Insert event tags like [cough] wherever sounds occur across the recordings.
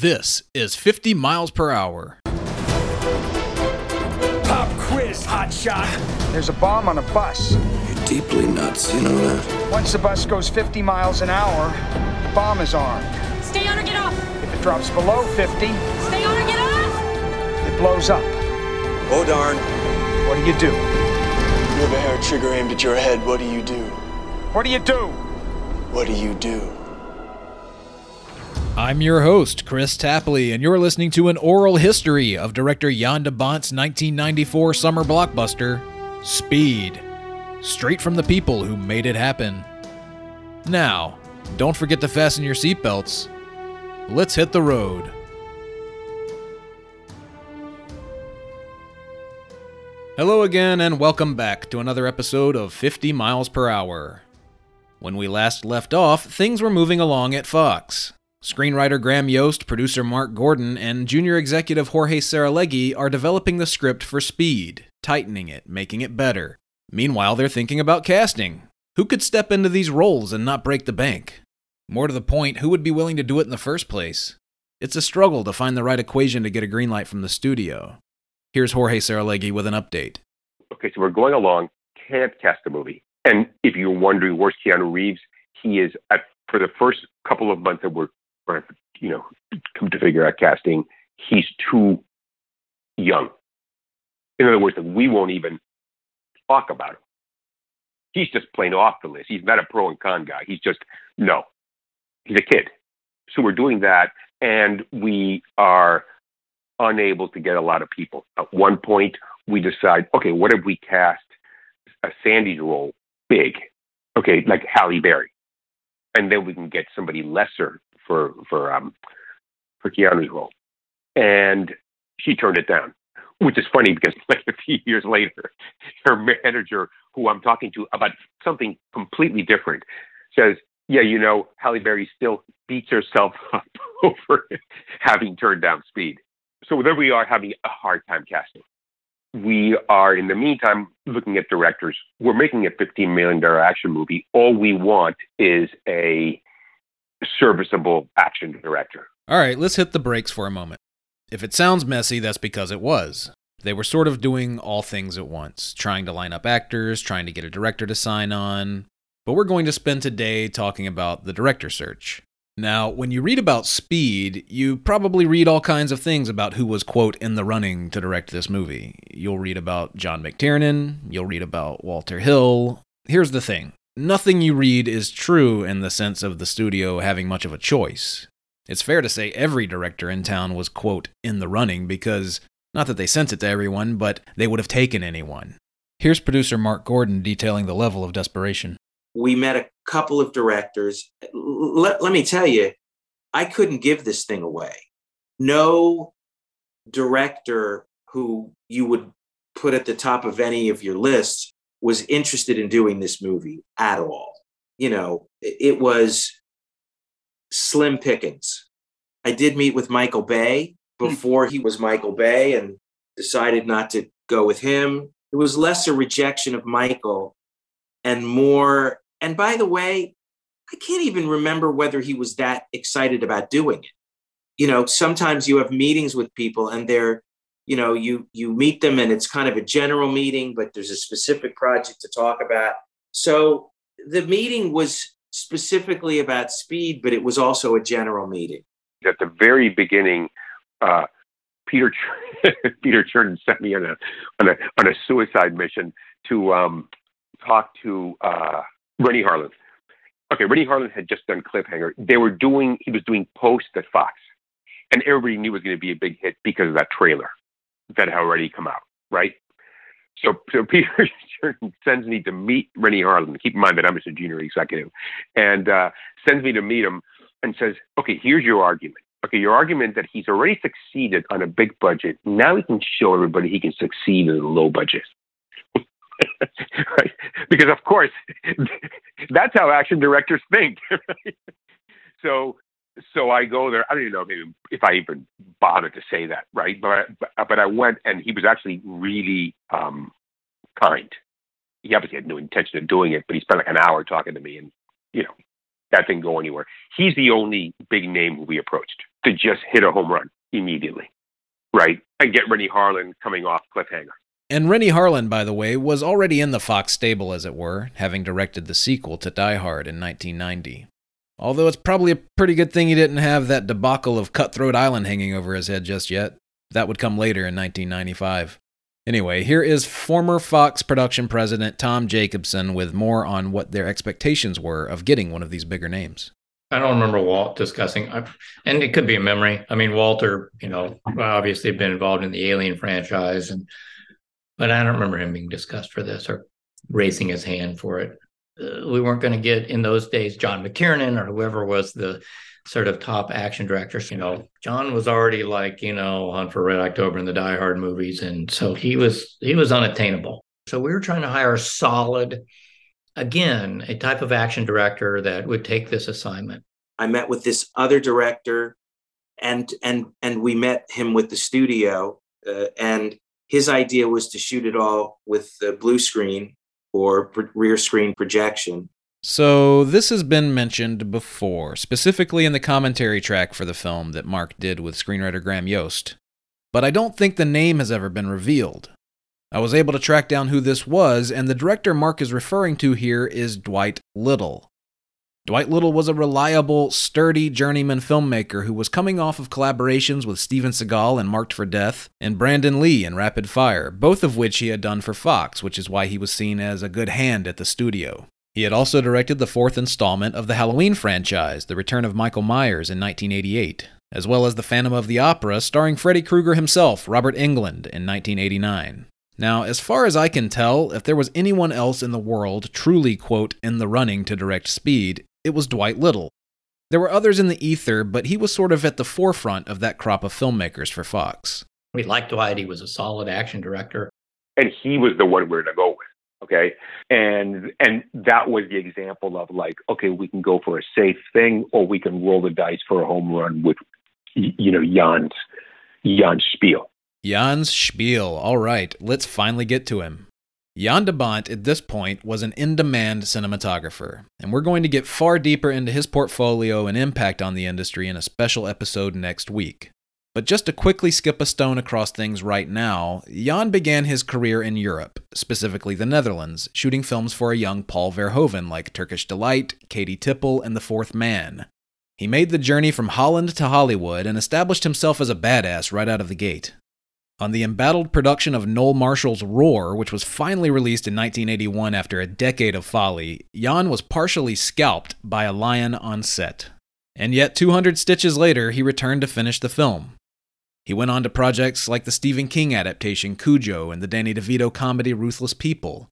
This is 50 miles per hour. Pop quiz, hotshot. There's a bomb on a bus. You're deeply nuts, you know that? Once the bus goes 50 miles an hour, the bomb is armed. Stay on or get off. If it drops below 50, Stay on or get off. it blows up. Oh darn. What do you do? You have a hair trigger aimed at your head. What do you do? What do you do? What do you do? I'm your host, Chris Tapley, and you're listening to an oral history of director Jan de Bont's 1994 summer blockbuster, Speed. Straight from the people who made it happen. Now, don't forget to fasten your seatbelts. Let's hit the road. Hello again, and welcome back to another episode of 50 Miles Per Hour. When we last left off, things were moving along at Fox. Screenwriter Graham Yost, producer Mark Gordon, and junior executive Jorge Saralegui are developing the script for Speed, tightening it, making it better. Meanwhile, they're thinking about casting. Who could step into these roles and not break the bank? More to the point, who would be willing to do it in the first place? It's a struggle to find the right equation to get a green light from the studio. Here's Jorge Saralegui with an update. okay, so we're going along, can't cast a movie. And if you're wondering where's Keanu Reeves, he is at for the first couple of months that we're, we're you know, come to figure out casting, he's too young. In other words, we won't even talk about him. He's just plain off the list. He's not a pro and con guy. He's just no. He's a kid. So we're doing that, and we are unable to get a lot of people. At one point, we decide, okay, what if we cast a Sandy's role big? Okay, like Halle Berry, and then we can get somebody lesser for for um for Keanu's role. And she turned it down, which is funny because [laughs] like a few years later, her manager, who I'm talking to about something completely different, says, "Yeah, you know, Halle Berry still beats herself [laughs] up over having turned down Speed." So there we are having a hard time casting. We are, in the meantime, looking at directors. We're making a $15 million action movie. All we want is a serviceable action director. All right, let's hit the brakes for a moment. If it sounds messy, that's because it was. They were sort of doing all things at once, trying to line up actors, trying to get a director to sign on. But we're going to spend today talking about the director search. Now, when you read about Speed, you probably read all kinds of things about who was, quote, in the running to direct this movie. You'll read about John McTiernan, you'll read about Walter Hill. Here's the thing nothing you read is true in the sense of the studio having much of a choice. It's fair to say every director in town was, quote, in the running because, not that they sent it to everyone, but they would have taken anyone. Here's producer Mark Gordon detailing the level of desperation. we met a couple of directors. Let, let me tell you, I couldn't give this thing away. No director who you would put at the top of any of your lists was interested in doing this movie at all. You know, it, was slim pickings. I did meet with Michael Bay hmm. before he was Michael Bay and decided not to go with him. It was less a rejection of Michael and more and by the way i can't even remember whether he was that excited about doing it you know sometimes you have meetings with people and they're you know you you meet them and it's kind of a general meeting but there's a specific project to talk about so the meeting was specifically about speed but it was also a general meeting At the very beginning, uh, Peter [laughs] Peter Chernin sent me on a on a on a suicide mission to um, talk to uh, Renny Harlin. Okay, Renny Harlin had just done Cliffhanger. They were doing he was doing Post at Fox, and everybody knew it was going to be a big hit because of that trailer that had already come out, right? So, so [laughs] Peter sends me to meet Renny Harlin. Keep in mind that I'm just a junior executive, and uh, sends me to meet him and says, "Okay, here's your argument. Okay, your argument that he's already succeeded on a big budget. Now he can show everybody he can succeed in a low budget." [laughs] right? Because of course, [laughs] that's how action directors think. So, so I go there. I don't even know if I even bothered to say that, right? But I, but, I went, and he was actually really um, kind. He obviously had no intention of doing it, but he spent like an hour talking to me, and you know, that didn't go anywhere. He's the only big name we approached. to just hit a home run immediately, right? And get Renny Harlin coming off cliffhanger. And Renny Harlin, by the way, was already in the Fox stable, as it were, having directed the sequel to Die Hard in 1990. Although it's probably a pretty good thing he didn't have that debacle of Cutthroat Island hanging over his head just yet. That would come later in 1995. Anyway, here is former Fox production president Tom Jacobson with more on what their expectations were of getting one of these bigger names. I don't remember Walt discussing, and it could be a memory. I mean, Walter, you know, obviously been involved in the Alien franchise, and but I don't remember him being discussed for this or raising his hand for it. Uh, we weren't going to get in those days John McTiernan or whoever was the sort of top action directors. You know, John was already like, you know, Hunt for Red October and the Die Hard movies. And so he was he was unattainable. So we were trying to hire a solid, again, a type of action director that would take this assignment. I met with this other director and and and we met him with the studio uh, and his idea was to shoot it all with the blue screen or rear screen projection so, this has been mentioned before, specifically in the commentary track for the film that Mark did with screenwriter Graham Yost. But I don't think the name has ever been revealed. I was able to track down who this was, and the director Mark is referring to here is Dwight Little. Dwight Little was a reliable, sturdy journeyman filmmaker who was coming off of collaborations with Steven Seagal in Marked for Death and Brandon Lee in Rapid Fire, both of which he had done for Fox, which is why he was seen as a good hand at the studio. He had also directed the fourth installment of the Halloween franchise, The Return of Michael Myers, in 1988, as well as The Phantom of the Opera, starring Freddy Krueger himself, Robert Englund, in 1989. Now, as far as I can tell, if there was anyone else in the world truly, quote, in the running to direct Speed, it was Dwight Little. There were others in the ether, but he was sort of at the forefront of that crop of filmmakers for Fox. We liked Dwight. He was a solid action director. And he was the one we were going to go with okay and and that was the example of like okay we can go for a safe thing or we can roll the dice for a home run with you know jan's jan's spiel jan's spiel all right let's finally get to him jan de bont at this point was an in-demand cinematographer and we're going to get far deeper into his portfolio and impact on the industry in a special episode next week but just to quickly skip a stone across things right now, Jan began his career in Europe, specifically the Netherlands, shooting films for a young Paul Verhoeven like Turkish Delight, Keetje Tippel, and The Fourth Man. He made the journey from Holland to Hollywood and established himself as a badass right out of the gate. On the embattled production of Noel Marshall's Roar, which was finally released in 1981 after a decade of folly, Jan was partially scalped by a lion on set. And yet, 200 stitches later, he returned to finish the film. He went on to projects like the Stephen King adaptation Cujo and the Danny DeVito comedy Ruthless People.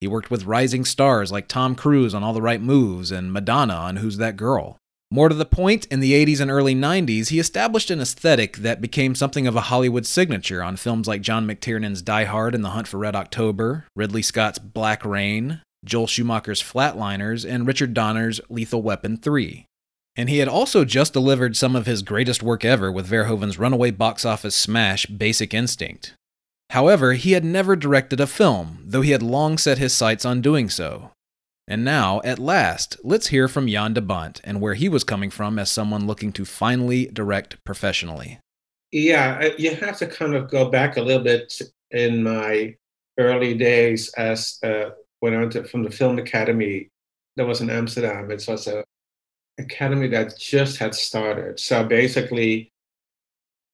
He worked with rising stars like Tom Cruise on All the Right Moves and Madonna on Who's That Girl. More to the point, in the 80s and early 90s, he established an aesthetic that became something of a Hollywood signature on films like John McTiernan's Die Hard and The Hunt for Red October, Ridley Scott's Black Rain, Joel Schumacher's Flatliners, and Richard Donner's Lethal Weapon 3 and he had also just delivered some of his greatest work ever with Verhoeven's runaway box office smash Basic Instinct. However, he had never directed a film, though he had long set his sights on doing so. And now, at last, let's hear from Jan de Bont and where he was coming from as someone looking to finally direct professionally. Yeah, you have to kind of go back a little bit in my early days as uh, when I went to, from the Film Academy. That was in Amsterdam. It was a academy that just had started. So basically,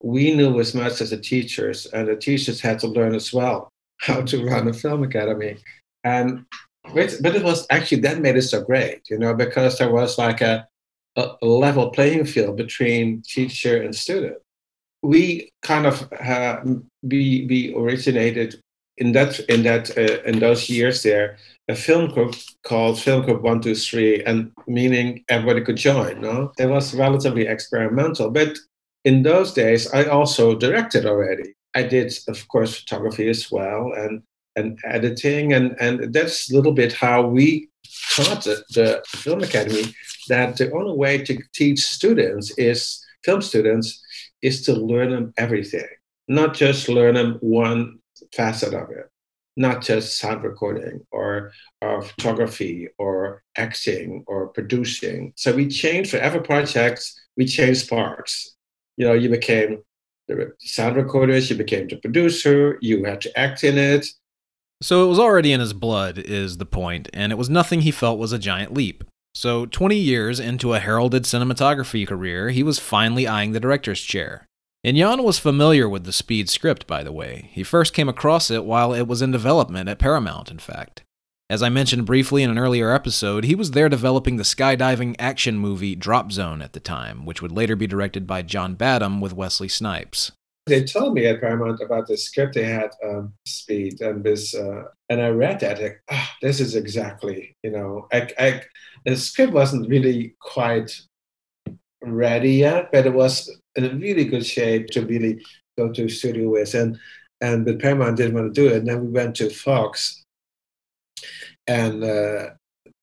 we knew as much as the teachers, and the teachers had to learn as well [laughs] how to run a film academy. And but it was actually that made it so great, you know, because there was like a, a level playing field between teacher and student. We kind of uh, we we originated in that in that uh, in those years there a film group called Film Group One Two Three, and meaning everybody could join. No, it was relatively experimental, but in those days I also directed already. I did, of course, photography as well, and and editing, and and that's a little bit how we taught the, the film academy that the only way to teach students is film students is to learn them everything, not just learn them one facet of it, not just sound recording or, or photography or acting or producing. So we change for every project, we change parts. you know, you became the sound recorders, you became the producer, you had to act in it. So it was already in his blood, is the point, and it was nothing he felt was a giant leap. So, 20 years into a heralded cinematography career, he was finally eyeing the director's chair. And Jan was familiar with the Speed script, by the way. He first came across it while it was in development at Paramount, in fact. As I mentioned briefly in an earlier episode, he was there developing the skydiving action movie Drop Zone at the time, which would later be directed by John Badham with Wesley Snipes. They told me at Paramount about the script they had, um, Speed, and this, uh, and I read that. Like, oh, this is exactly, you know, I, I, the script wasn't really quite ready yet, but it was in a really good shape to really go to studio with. And and but Paramount didn't want to do it. And then we went to Fox, and uh,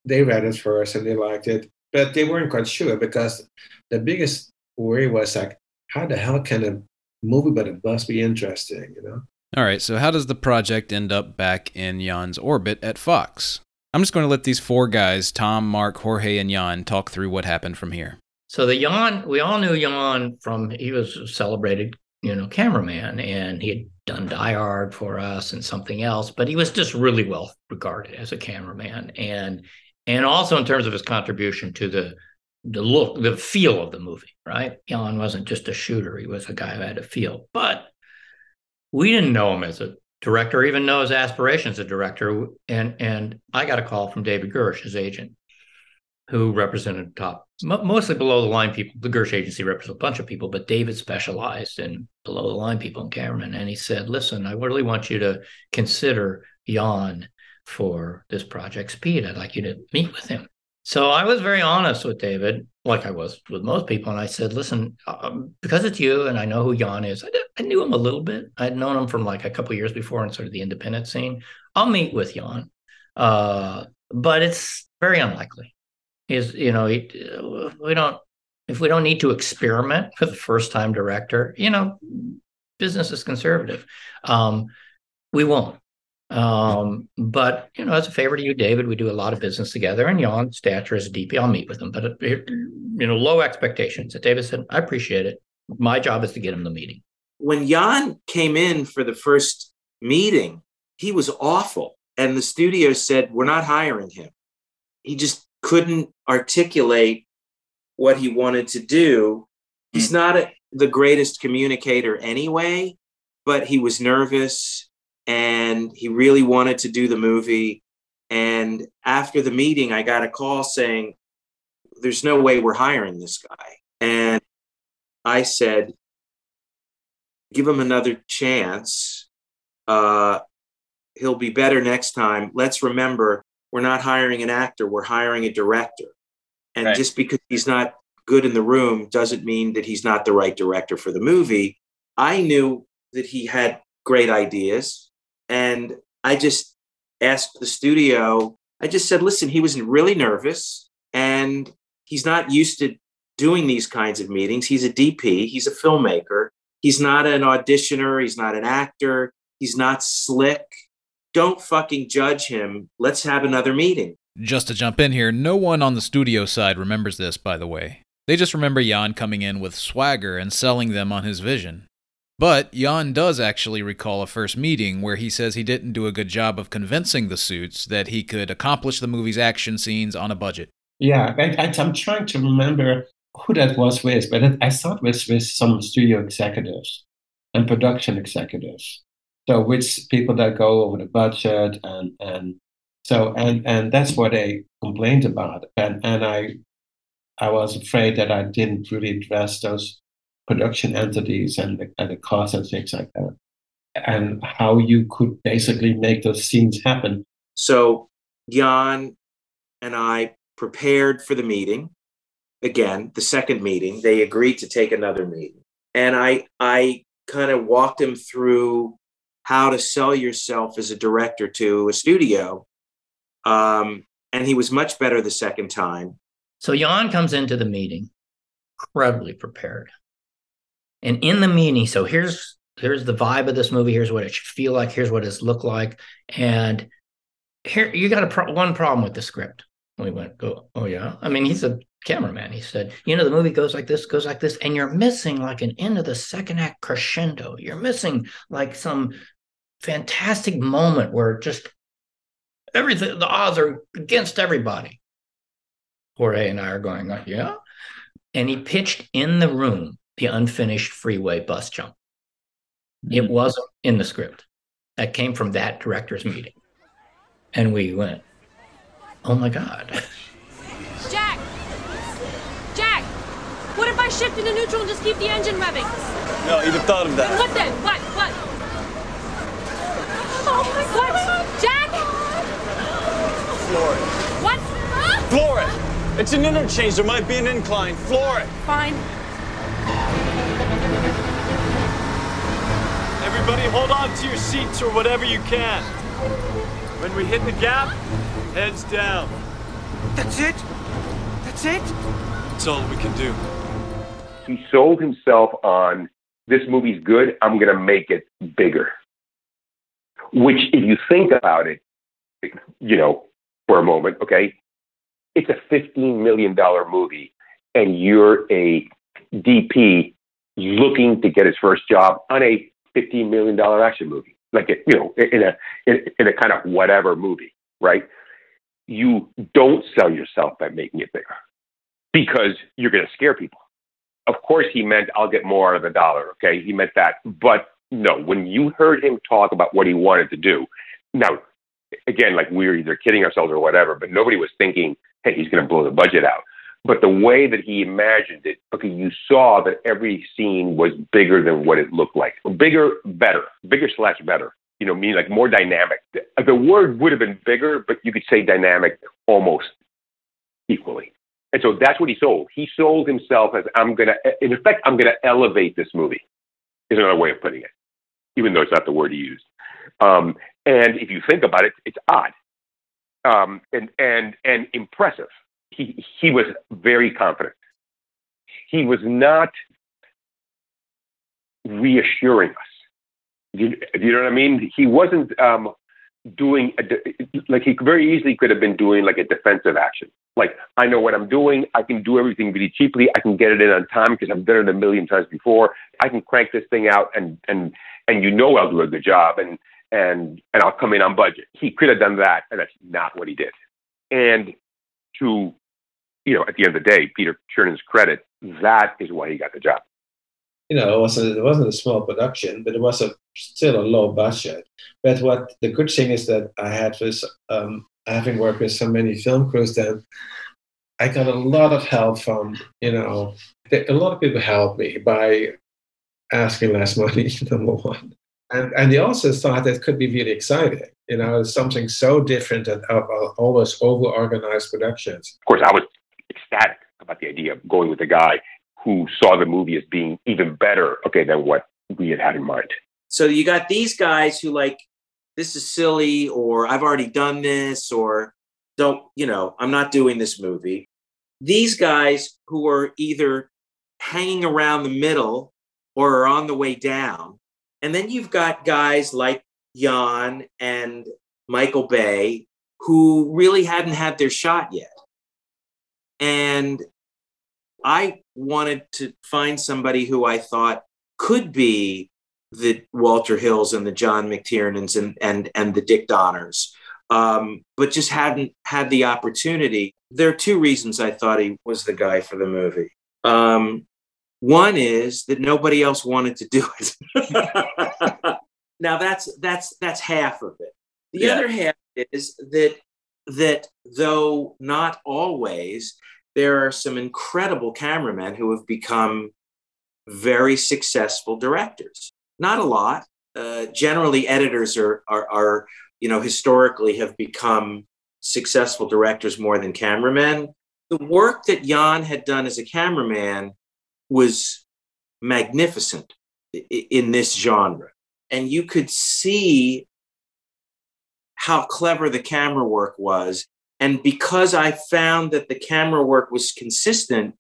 they read it first and they liked it, but they weren't quite sure because the biggest worry was like, how the hell can a movie, but it must be interesting, you know? All right, so how does the project end up back in Jan's orbit at Fox? I'm just going to let these four guys, Tom, Mark, Jorge, and Jan, talk through what happened from here. So the Jan, we all knew Jan from he was a celebrated, you know, cameraman, and he had done Die Hard for us and something else, but he was just really well regarded as a cameraman, and and also in terms of his contribution to the the look, the feel of the movie. Right, Jan wasn't just a shooter; he was a guy who had a feel. But we didn't know him as a director, even know his aspirations as a director. And and I got a call from David Gersh, his agent, who represented top, mostly below the line people. The Gersh agency represents a bunch of people, but David specialized in below the line people and cameramen. And he said, "Listen, I really want you to consider Jan for this project Speed. I'd like you to meet with him." So I was very honest with David, like I was with most people, and I said, "Listen, um, because it's you, and I know who Jan is. I, did, I knew him a little bit. I'd known him from like a couple years before in sort of the independent scene. I'll meet with Jan, uh, but it's very unlikely. Is you know we don't if we don't need to experiment for the first time director, you know, business is conservative. Um, we won't. Um, but you know, as a favor to you, David, we do a lot of business together, and Jan stature is a DP, I'll meet with him. But you know, low expectations. And David said, "I appreciate it. My job is to get him the meeting." When Jan came in for the first meeting, he was awful, and the studio said, "We're not hiring him." He just couldn't articulate what he wanted to do. He's hmm. not a, the greatest communicator anyway, but he was nervous and he really wanted to do the movie. And after the meeting, I got a call saying, There's no way we're hiring this guy. And I said, Give him another chance. Uh, he'll be better next time. Let's remember, we're not hiring an actor, we're hiring a director. And right. just because he's not good in the room doesn't mean that he's not the right director for the movie. I knew that he had great ideas. And I just asked the studio, I just said, listen, he was really nervous and he's not used to doing these kinds of meetings. He's a DP, he's a filmmaker. He's not an auditioner, he's not an actor, he's not slick. Don't fucking judge him. Let's have another meeting. Just to jump in here, no one on the studio side remembers this, by the way. They just remember Jan coming in with swagger and selling them on his vision. But Jan does actually recall a first meeting where he says he didn't do a good job of convincing the suits that he could accomplish the movie's action scenes on a budget. Yeah, I, am trying to remember who that was with, but I thought it was with some studio executives and production executives. So which people that go over the budget and and so and and that's what they complained about. And and I I was afraid that I didn't really address those production entities and the, and the costs and things like that, and how you could basically make those scenes happen. So Jan and I prepared for the meeting. Again, the second meeting, they agreed to take another meeting, and I I kind of walked him through how to sell yourself as a director to a studio. Um, and he was much better the second time. So Jan comes into the meeting incredibly prepared. And in the meeting, so here's here's the vibe of this movie. Here's what it should feel like. Here's what it's look like. And here you got a pro- one problem with the script. We went, go, oh yeah. I mean, he's a cameraman. He said, you know, the movie goes like this, goes like this, and you're missing like an end of the second act crescendo. You're missing like some fantastic moment where just everything, the odds are against everybody. Jorge and I are going, yeah. And he pitched in the room the unfinished freeway bus jump. It Mm-hmm. wasn't in the script. That came from that director's meeting. And we went, oh my God. Jack! Jack! What if I shift into neutral and just keep the engine revving? No, you even thought of that. What then? What? What? Oh my What? Jack! Floor it. What? Floor it. It's an interchange. There might be an incline. Floor it. Fine. Everybody hold on to your seats or whatever you can. When we hit the gap, heads down. That's it? That's it? That's all we can do. He sold himself on this movie's good. I'm going to make it bigger. Which, if you think about it, you know, for a moment, okay, it's a $15 million movie, and you're a DP looking to get his first job on a $15 million action movie, like, a, you know, in a, in, in a kind of whatever movie, right? You don't sell yourself by making it bigger because you're going to scare people. Of course, he meant I'll get more out of the dollar. Okay, he meant that. But no, when you heard him talk about what he wanted to do, now, again, like we were either kidding ourselves or whatever, but nobody was thinking, hey, he's going to blow the budget out. But the way that he imagined it, okay, you saw that every scene was bigger than what it looked like. Bigger, better. Bigger slash better. You know, meaning like more dynamic. The word would have been bigger, but you could say dynamic almost equally. And so that's what he sold. He sold himself as I'm going to, in effect, I'm going to elevate this movie, is another way of putting it, even though it's not the word he used. Um, and if you think about it, it's odd um, and, and, and impressive. He, he was very confident. He was not reassuring us. You, you know what I mean? He wasn't um, doing a like he very easily could have been doing like a defensive action. Like I know what I'm doing. I can do everything really cheaply. I can get it in on time because I've done it a million times before. I can crank this thing out and and and you know I'll do a good job and and and I'll come in on budget. He could have done that, and that's not what he did. And to you know, at the end of the day, Peter Chernin's credit, that is why he got the job. you know, it wasn't it wasn't a small production, but it was a still a low budget. But what the good thing is that I had was um, having worked with so many film crews, that I got a lot of help from you know a lot of people helped me by asking less money. [laughs] Number one, and and they also thought that could be really exciting. You know, something so different than uh, uh, always over organized productions. Of course, I was ecstatic about the idea of going with a guy who saw the movie as being even better, okay, than what we had had in mind. So you got these guys who like, this is silly, or I've already done this, or don't, you know, I'm not doing this movie. These guys who are either hanging around the middle or are on the way down. And then you've got guys like Jan and Michael Bay who really hadn't had their shot yet. And I wanted to find somebody who I thought could be the Walter Hills and the John McTiernans and and and the Dick Donners, um, but just hadn't had the opportunity. There are two reasons I thought he was the guy for the movie. Um, one is that nobody else wanted to do it. [laughs] now that's that's that's half of it. The Yeah. other half is that that though not always, there are some incredible cameramen who have become very successful directors. Not a lot. Uh, generally, editors are, are, are, you know, historically have become successful directors more than cameramen. The work that Jan had done as a cameraman was magnificent in this genre. And you could see how clever the camera work was. And because I found that the camera work was consistent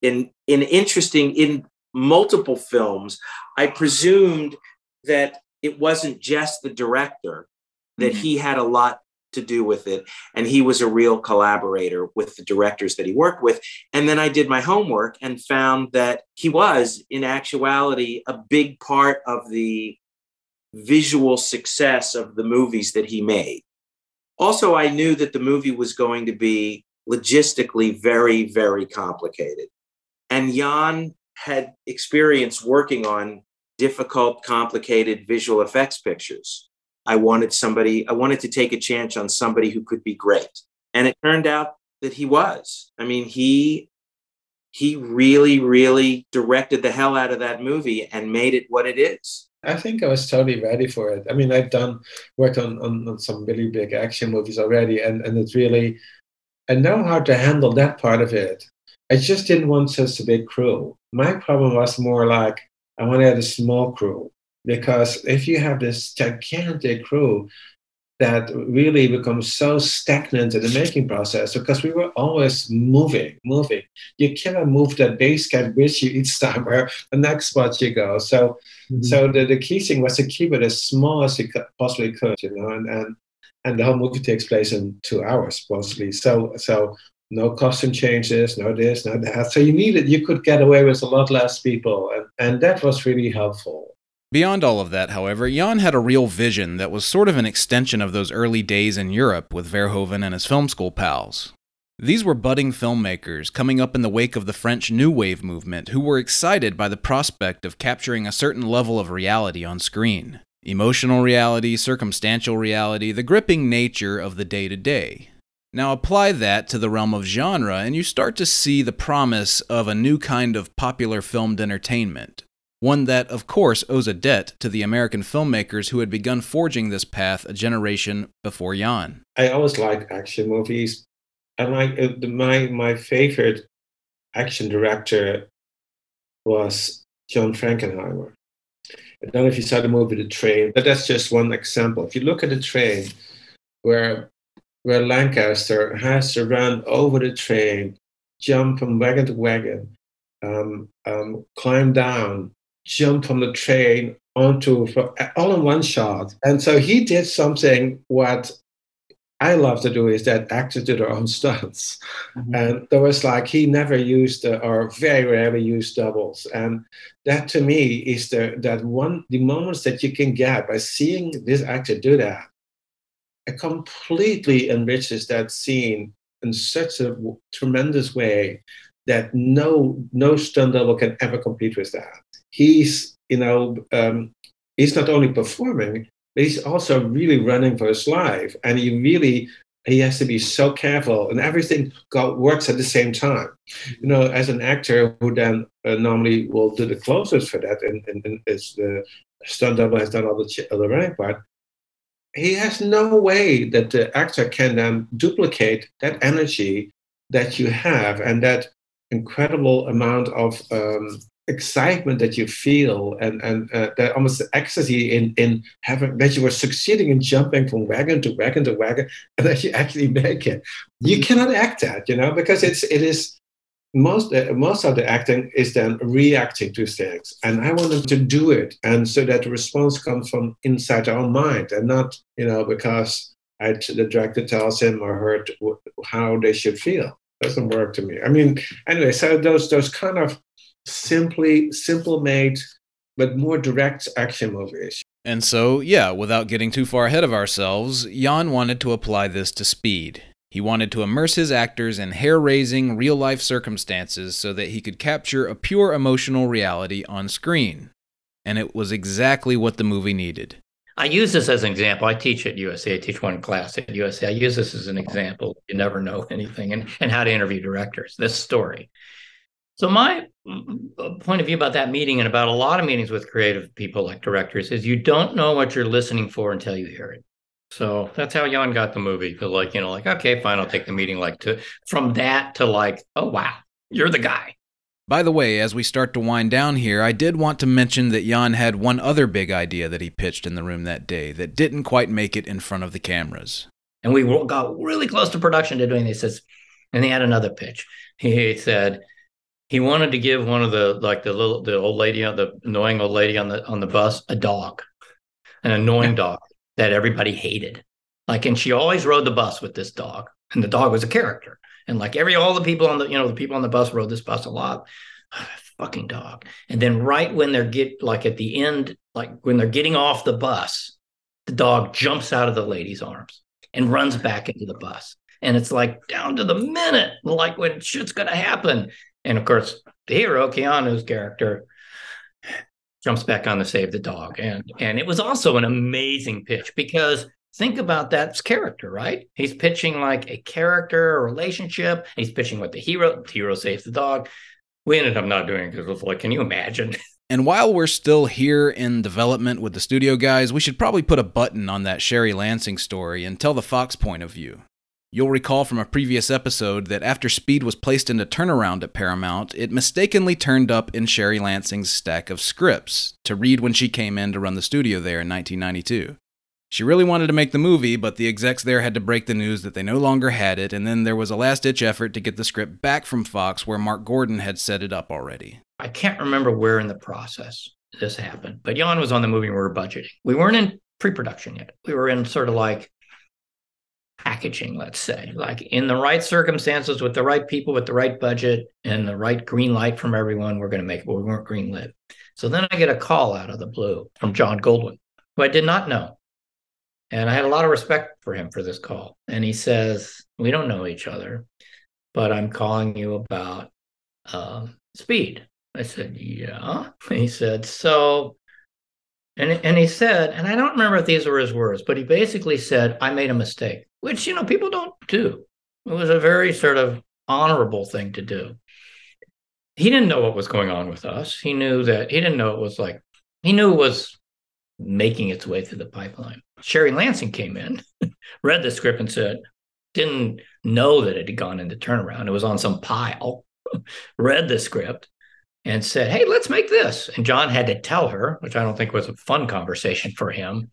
in, in interesting, in multiple films, I presumed that it wasn't just the director, that mm-hmm. he had a lot to do with it. And he was a real collaborator with the directors that he worked with. And then I did my homework and found that he was, in actuality, a big part of the visual success of the movies that he made. Also, I knew that the movie was going to be logistically very, very complicated. And Jan had experience working on difficult, complicated visual effects pictures. I wanted somebody, I wanted to take a chance on somebody who could be great. And it turned out that he was. I mean, he he really, really directed the hell out of that movie and made it what it is. I think I was totally ready for it. I mean, I've done worked on, on, on some really big action movies already, and, and it's really I know how to handle that part of it. I just didn't want such a big crew. My problem was more like I wanted a small crew because if you have this gigantic crew that really becomes so stagnant in the making process because we were always moving, moving. You cannot move that base camp with you each time where the next spot you go. So, mm-hmm. so the, the key thing was to keep it as small as you possibly could, you know, and, and and the whole movie takes place in two hours mostly. So, so no costume changes, no this, no that. So you needed, you could get away with a lot less people, and, and that was really helpful. Beyond all of that, however, Jan had a real vision that was sort of an extension of those early days in Europe with Verhoeven and his film school pals. These were budding filmmakers coming up in the wake of the French New Wave movement who were excited by the prospect of capturing a certain level of reality on screen. Emotional reality, circumstantial reality, the gripping nature of the day to day. Now apply that to the realm of genre, and you start to see the promise of a new kind of popular filmed entertainment. One that, of course, owes a debt to the American filmmakers who had begun forging this path a generation before Jan. I always liked action movies. And my, uh, my, my favorite action director was John Frankenheimer. I don't know if you saw the movie The Train, but that's just one example. If you look at the train, where where Lancaster has to run over the train, jump from wagon to wagon, um, um, climb down, jump from the train onto all in one shot. And so he did something what I love to do is that actors do their own [laughs] stunts. Mm-hmm. And there was like he never used uh, or very rarely used doubles. And that to me is the that one the moments that you can get by seeing this actor do that it completely enriches that scene in such a tremendous way that no no stunt double can ever compete with that. He's you know um, he's not only performing, but he's also really running for his life, and he really he has to be so careful, and everything got, works at the same time. You know, as an actor who then uh, normally will do the closest for that, and, and, and it's the stunt double has done all the, all the running part he has no way that the actor can then duplicate that energy that you have and that incredible amount of um, excitement that you feel and and uh, that almost ecstasy in in having that you were succeeding in jumping from wagon to wagon to wagon [laughs] and that you actually make it. You cannot act that you know because it's it is most uh, most of the acting is then reacting to things. And i want them to do it. And so that the response comes from inside our mind and not you know because I, the director tells him or her how they should feel. Doesn't work to me. I mean anyway so those those kind of simply simple made but more direct action movies and so yeah without getting too far ahead of ourselves jan wanted to apply this to speed he wanted to immerse his actors in hair raising, real life circumstances so that he could capture a pure emotional reality on screen. And it was exactly what the movie needed. I use this as an example. I teach at USC. I teach one class at USC. I use this as an example. You never know anything and, and how to interview directors, this story. So, my uh, point of view about that meeting and about a lot of meetings with creative people like directors is you don't know what you're listening for until you hear it. So that's how Jan got the movie. Cause like, you know, like, okay, fine, I'll take the meeting. Like to from that to like, oh wow, you're the guy. By the way, as we start to wind down here, I did want to mention that Jan had one other big idea that he pitched in the room that day that didn't quite make it in front of the cameras. And we got really close to production to doing this. And he had another pitch. He said he wanted to give one of the like the little the old lady on the annoying old lady on the on the bus a dog, an annoying dog that everybody hated. Like, and she always rode the bus with this dog, and the dog was a character. And like every all the people on the you know the people on the bus rode this bus a lot. [sighs] Fucking dog. And then right when they're get like at the end, like when they're getting off the bus, the dog jumps out of the lady's arms and runs back into the bus. And it's like down to the minute, like when shit's gonna happen. And of course, the hero, Keanu's character, jumps back on to save the dog. And and it was also an amazing pitch because think about that character, right? He's pitching like a character, a relationship. He's pitching with the hero. The hero saves the dog. We ended up not doing it because it was like, can you imagine? [laughs] And while we're still here in development with the studio guys, we should probably put a button on that Sherry Lansing story and tell the Fox point of view. You'll recall from a previous episode that after Speed was placed into turnaround at Paramount, it mistakenly turned up in Sherry Lansing's stack of scripts to read when she came in to run the studio there in 1992. She really wanted to make the movie, but the execs there had to break the news that they no longer had it, and then there was a last ditch effort to get the script back from Fox where Mark Gordon had set it up already. I can't remember where in the process this happened, but Jan was on the movie we were budgeting. We weren't in pre production yet. We were in sort of like packaging, let's say, like in the right circumstances with the right people, with the right budget, and the right green light from everyone, we're going to make it, we weren't green lit. So then I get a call out of the blue from John Goldwyn, who I did not know. And I had a lot of respect for him for this call. And he says, We don't know each other, but I'm calling you about um, speed. I said, Yeah. [laughs] He said, So, and, and he said, and I don't remember if these were his words, but he basically said, I made a mistake, which, you know, people don't do. It was a very sort of honorable thing to do. He didn't know what was going on with us. He knew that he didn't know it was like, he knew it was making its way through the pipeline. Sherry Lansing came in, [laughs] read the script, and said, didn't know that it had gone into turnaround. It was on some pile, [laughs] read the script, and said, Hey, let's make this. And John had to tell her, which I don't think was a fun conversation for him.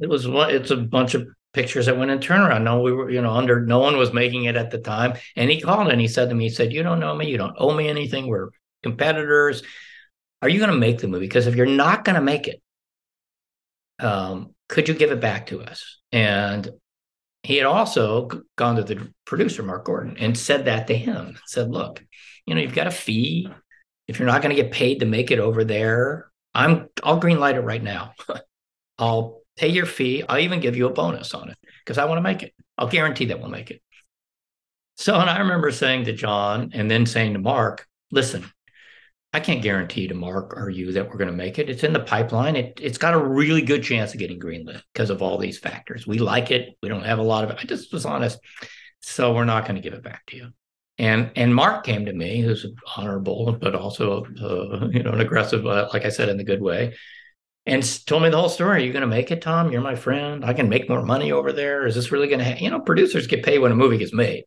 It was it's a bunch of pictures that went in turnaround. No, we were, you know, under no one was making it at the time. And he called and he said to me, he said, You don't know me, you don't owe me anything. We're competitors. Are you going to make the movie? Because if you're not going to make it, um, could you give it back to us? And he had also gone to the producer, Mark Gordon, and said that to him. Said, look, you know, you've got a fee. If you're not going to get paid to make it over there, I'm I'll green light it right now. [laughs] I'll pay your fee. I'll even give you a bonus on it because I want to make it. I'll guarantee that we'll make it. So, and I remember saying to John and then saying to Mark, listen, I can't guarantee to Mark or you that we're going to make it. It's in the pipeline. It, it's got a really good chance of getting greenlit because of all these factors. We like it. We don't have a lot of it. I just was honest. So we're not going to give it back to you. And and Mark came to me, who's honorable, but also uh, you know an aggressive, uh, like I said, in the good way, and told me the whole story. Are you going to make it, Tom? You're my friend. I can make more money over there. Is this really going to? happen? You know, producers get paid when a movie gets made.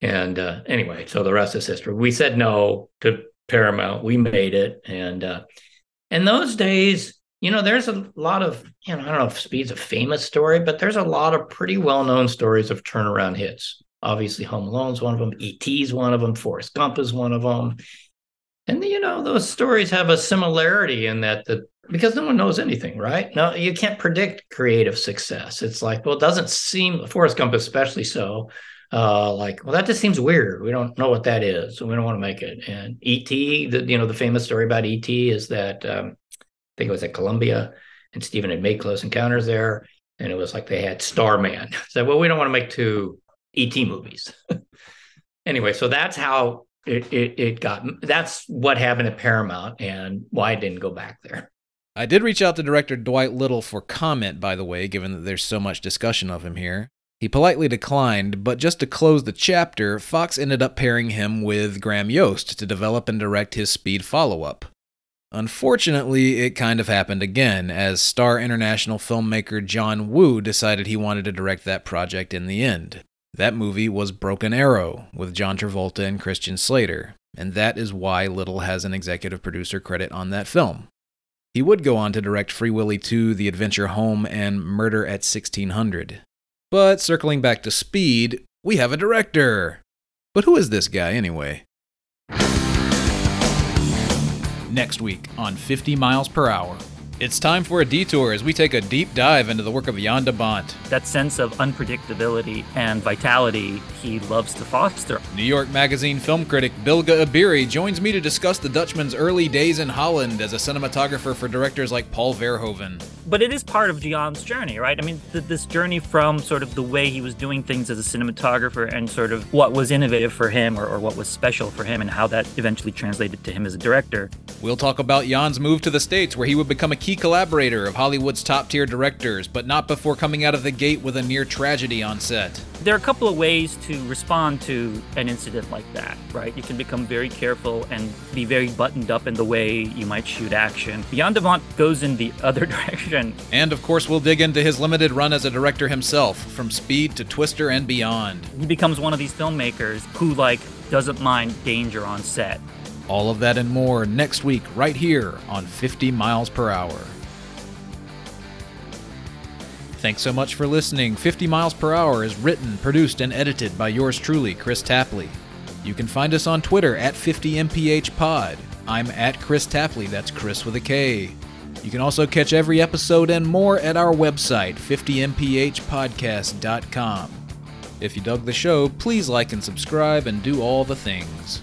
And uh, anyway, so the rest is history. We said no to Paramount. We made it, and uh, in those days, you know, there's a lot of you know, I don't know if Speed's a famous story, but there's a lot of pretty well-known stories of turnaround hits. Obviously, Home Alone's one of them. E.T.'s one of them. Forrest Gump is one of them. And you know, those stories have a similarity in that the because no one knows anything, right? No, you can't predict creative success. It's like, well, it doesn't seem Forrest Gump especially so uh, like, well, that just seems weird. We don't know what that is, so we don't want to make it. And ET, the you know the famous story about ET is that um, I think it was at Columbia, and Stephen had made Close Encounters there, and it was like they had Starman. [laughs] Said, well, we don't want to make two ET movies. [laughs] anyway, so that's how it, it it got. That's what happened at Paramount, and why I didn't go back there. I did reach out to director Dwight Little for comment, by the way, given that there's so much discussion of him here. He politely declined, but just to close the chapter, Fox ended up pairing him with Graham Yost to develop and direct his Speed follow up. Unfortunately, it kind of happened again, as star international filmmaker John Woo decided he wanted to direct that project in the end. That movie was Broken Arrow, with John Travolta and Christian Slater, and that is why Little has an executive producer credit on that film. He would go on to direct Free Willy 2, The Adventure Home, and Murder at 1600. But circling back to Speed, we have a director. But who is this guy anyway? Next week on 50 Miles Per Hour. It's time for a detour as we take a deep dive into the work of Jan de Bont. That sense of unpredictability and vitality he loves to foster. New York Magazine film critic Bilge Ebiri joins me to discuss the Dutchman's early days in Holland as a cinematographer for directors like Paul Verhoeven. But it is part of Jan's journey, right? I mean, th- this journey from sort of the way he was doing things as a cinematographer and sort of what was innovative for him or, or what was special for him and how that eventually translated to him as a director. We'll talk about Jan's move to the States, where he would become a key collaborator of Hollywood's top tier directors, but not before coming out of the gate with a near tragedy on set. There are a couple of ways to respond to an incident like that, right? You can become very careful and be very buttoned up in the way you might shoot action. De Bont goes in the [laughs] other direction. And of course, we'll dig into his limited run as a director himself, from Speed to Twister and beyond. He becomes one of these filmmakers who, like, doesn't mind danger on set. All of that and more next week, right here on 50 Miles Per Hour. Thanks so much for listening. 50 Miles Per Hour is written, produced, and edited by yours truly, Kris Tapley. You can find us on Twitter at 50mphpod. I'm at Kris Tapley, that's Kris with a K. You can also catch every episode and more at our website, 50mphpodcast.com. If you dug the show, please like and subscribe and do all the things.